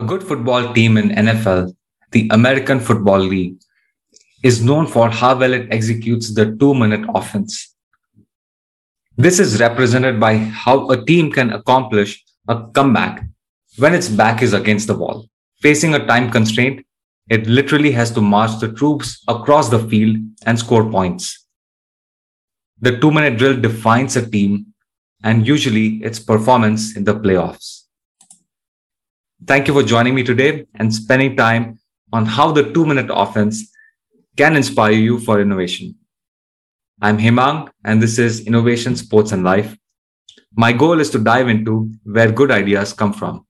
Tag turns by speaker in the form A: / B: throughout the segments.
A: A good football team in NFL, the American Football League, is known for how well it executes the two minute offense. This is represented by how a team can accomplish a comeback when its back is against the wall. Facing a time constraint, it literally has to march the troops across the field and score points. The two minute drill defines a team and usually its performance in the playoffs. Thank you for joining me today and spending time on how the two minute offense can inspire you for innovation. I'm Himang, and this is Innovation, Sports, and Life. My goal is to dive into where good ideas come from.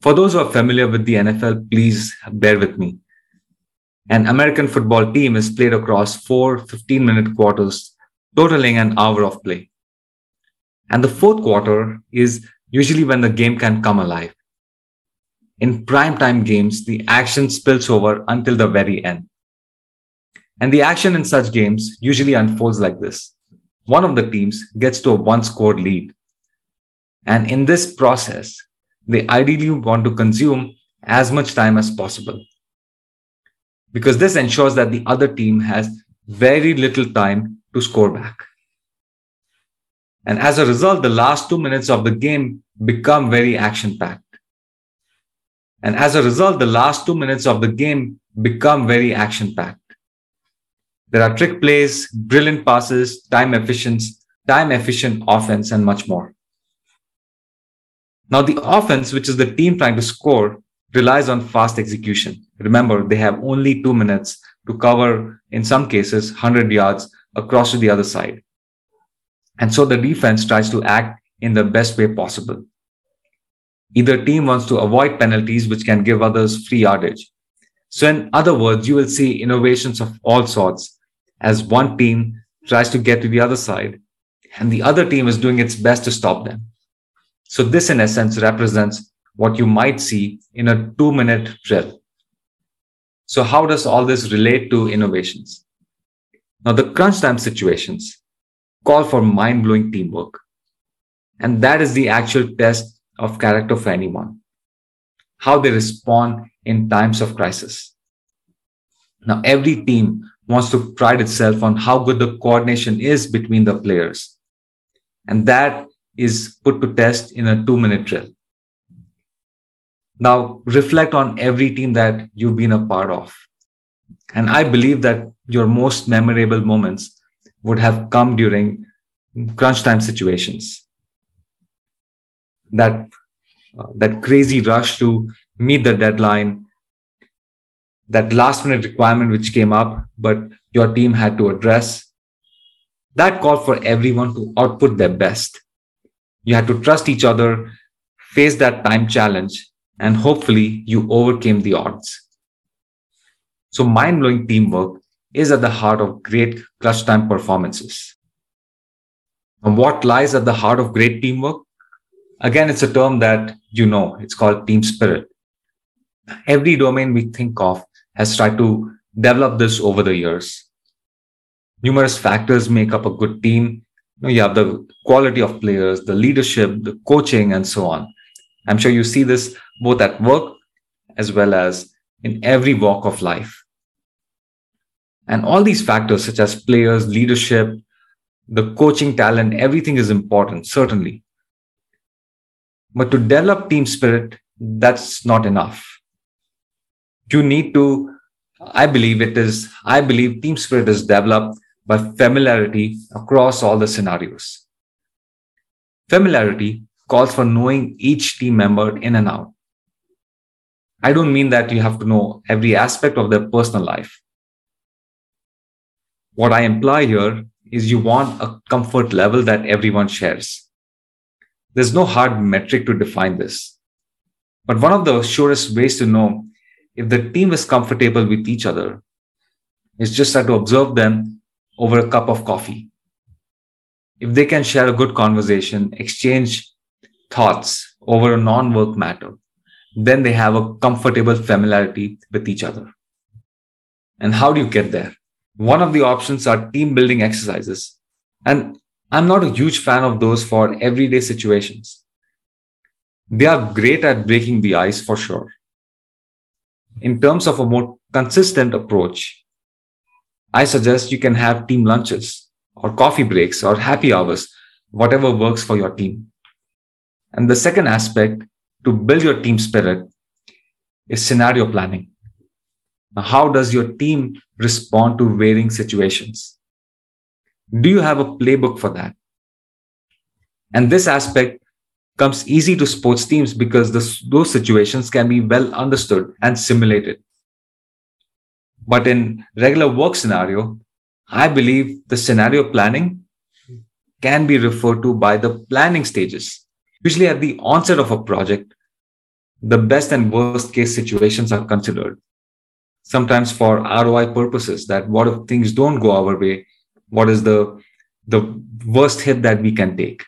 A: For those who are familiar with the NFL, please bear with me. An American football team is played across four 15 minute quarters, totaling an hour of play. And the fourth quarter is usually when the game can come alive. In primetime games, the action spills over until the very end. And the action in such games usually unfolds like this. One of the teams gets to a one score lead. And in this process, they ideally want to consume as much time as possible. Because this ensures that the other team has very little time to score back. And as a result, the last two minutes of the game become very action packed. And as a result, the last two minutes of the game become very action packed. There are trick plays, brilliant passes, time efficient, time efficient offense, and much more. Now, the offense, which is the team trying to score, relies on fast execution. Remember, they have only two minutes to cover, in some cases, 100 yards across to the other side. And so the defense tries to act in the best way possible. Either team wants to avoid penalties, which can give others free yardage. So, in other words, you will see innovations of all sorts as one team tries to get to the other side and the other team is doing its best to stop them. So, this in essence represents what you might see in a two minute drill. So, how does all this relate to innovations? Now, the crunch time situations call for mind blowing teamwork. And that is the actual test of character for anyone how they respond in times of crisis. Now, every team wants to pride itself on how good the coordination is between the players. And that is put to test in a two minute drill. Now, reflect on every team that you've been a part of. And I believe that your most memorable moments would have come during crunch time situations. That, uh, that crazy rush to meet the deadline, that last minute requirement which came up, but your team had to address. That called for everyone to output their best. You had to trust each other, face that time challenge, and hopefully you overcame the odds. So mind blowing teamwork is at the heart of great clutch time performances. And what lies at the heart of great teamwork? Again, it's a term that you know, it's called team spirit. Every domain we think of has tried to develop this over the years. Numerous factors make up a good team. You, have the quality of players, the leadership, the coaching, and so on. I'm sure you see this both at work as well as in every walk of life. And all these factors, such as players, leadership, the coaching talent, everything is important, certainly. But to develop team spirit, that's not enough. You need to, I believe it is, I believe team spirit is developed by familiarity across all the scenarios. Familiarity calls for knowing each team member in and out. I don't mean that you have to know every aspect of their personal life. What I imply here is you want a comfort level that everyone shares. There's no hard metric to define this. But one of the surest ways to know if the team is comfortable with each other is just to observe them over a cup of coffee. If they can share a good conversation, exchange thoughts over a non work matter, then they have a comfortable familiarity with each other. And how do you get there? One of the options are team building exercises. And I'm not a huge fan of those for everyday situations. They are great at breaking the ice for sure. In terms of a more consistent approach, I suggest you can have team lunches or coffee breaks or happy hours, whatever works for your team. And the second aspect to build your team spirit is scenario planning. Now, how does your team respond to varying situations? Do you have a playbook for that? And this aspect comes easy to sports teams because this, those situations can be well understood and simulated. But in regular work scenario, I believe the scenario planning can be referred to by the planning stages. Usually at the onset of a project, the best and worst case situations are considered. Sometimes for ROI purposes, that what if things don't go our way? What is the, the worst hit that we can take?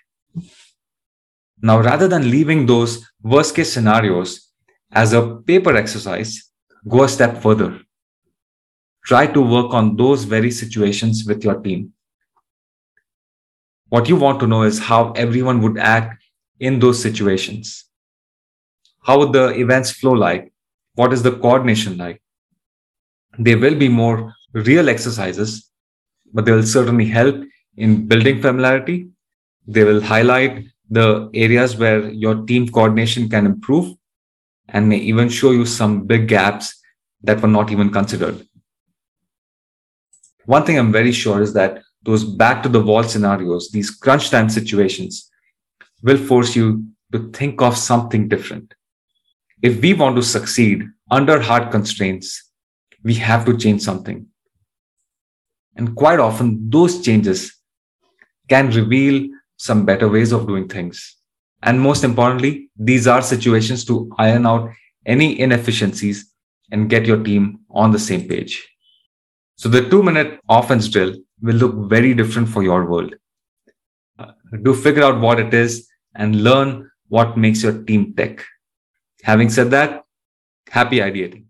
A: Now, rather than leaving those worst case scenarios as a paper exercise, go a step further. Try to work on those very situations with your team. What you want to know is how everyone would act in those situations. How would the events flow like? What is the coordination like? There will be more real exercises, but they will certainly help in building familiarity. They will highlight the areas where your team coordination can improve and may even show you some big gaps that were not even considered. One thing I'm very sure is that those back to the wall scenarios, these crunch time situations, will force you to think of something different. If we want to succeed under hard constraints, we have to change something. And quite often, those changes can reveal some better ways of doing things. And most importantly, these are situations to iron out any inefficiencies and get your team on the same page. So the two minute offense drill will look very different for your world. Uh, do figure out what it is and learn what makes your team tick. Having said that, happy ideating.